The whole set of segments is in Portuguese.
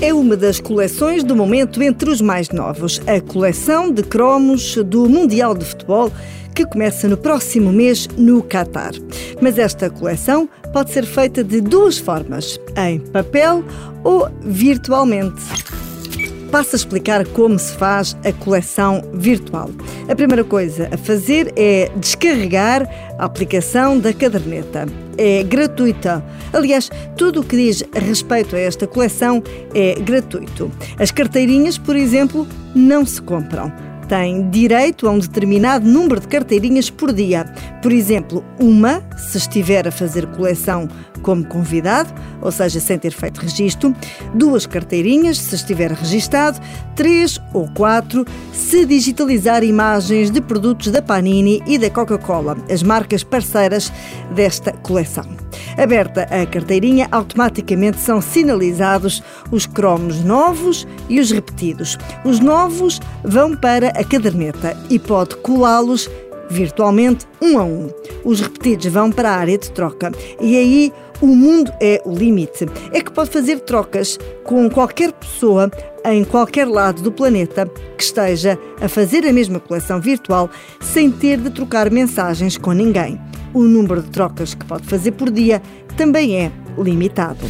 é uma das coleções do momento entre os mais novos. A coleção de cromos do Mundial de Futebol que começa no próximo mês no Catar. Mas esta coleção pode ser feita de duas formas: em papel ou virtualmente passo a explicar como se faz a coleção virtual. A primeira coisa a fazer é descarregar a aplicação da caderneta. É gratuita. Aliás, tudo o que diz respeito a esta coleção é gratuito. As carteirinhas, por exemplo, não se compram tem direito a um determinado número de carteirinhas por dia. Por exemplo, uma, se estiver a fazer coleção como convidado, ou seja, sem ter feito registro, duas carteirinhas, se estiver registado, três ou quatro, se digitalizar imagens de produtos da Panini e da Coca-Cola, as marcas parceiras desta coleção. Aberta a carteirinha, automaticamente são sinalizados os cromos novos e os repetidos. Os novos vão para a caderneta e pode colá-los virtualmente um a um. Os repetidos vão para a área de troca e aí o mundo é o limite. É que pode fazer trocas com qualquer pessoa em qualquer lado do planeta que esteja a fazer a mesma coleção virtual sem ter de trocar mensagens com ninguém. O número de trocas que pode fazer por dia também é limitado.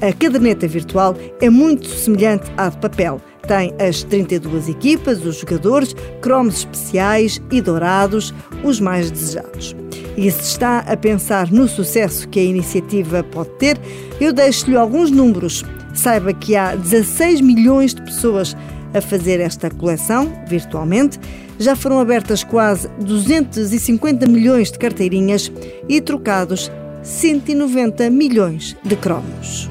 A caderneta virtual é muito semelhante à de papel. Tem as 32 equipas, os jogadores, cromos especiais e dourados, os mais desejados. E se está a pensar no sucesso que a iniciativa pode ter, eu deixo-lhe alguns números. Saiba que há 16 milhões de pessoas a fazer esta coleção virtualmente. Já foram abertas quase 250 milhões de carteirinhas e trocados 190 milhões de cromos.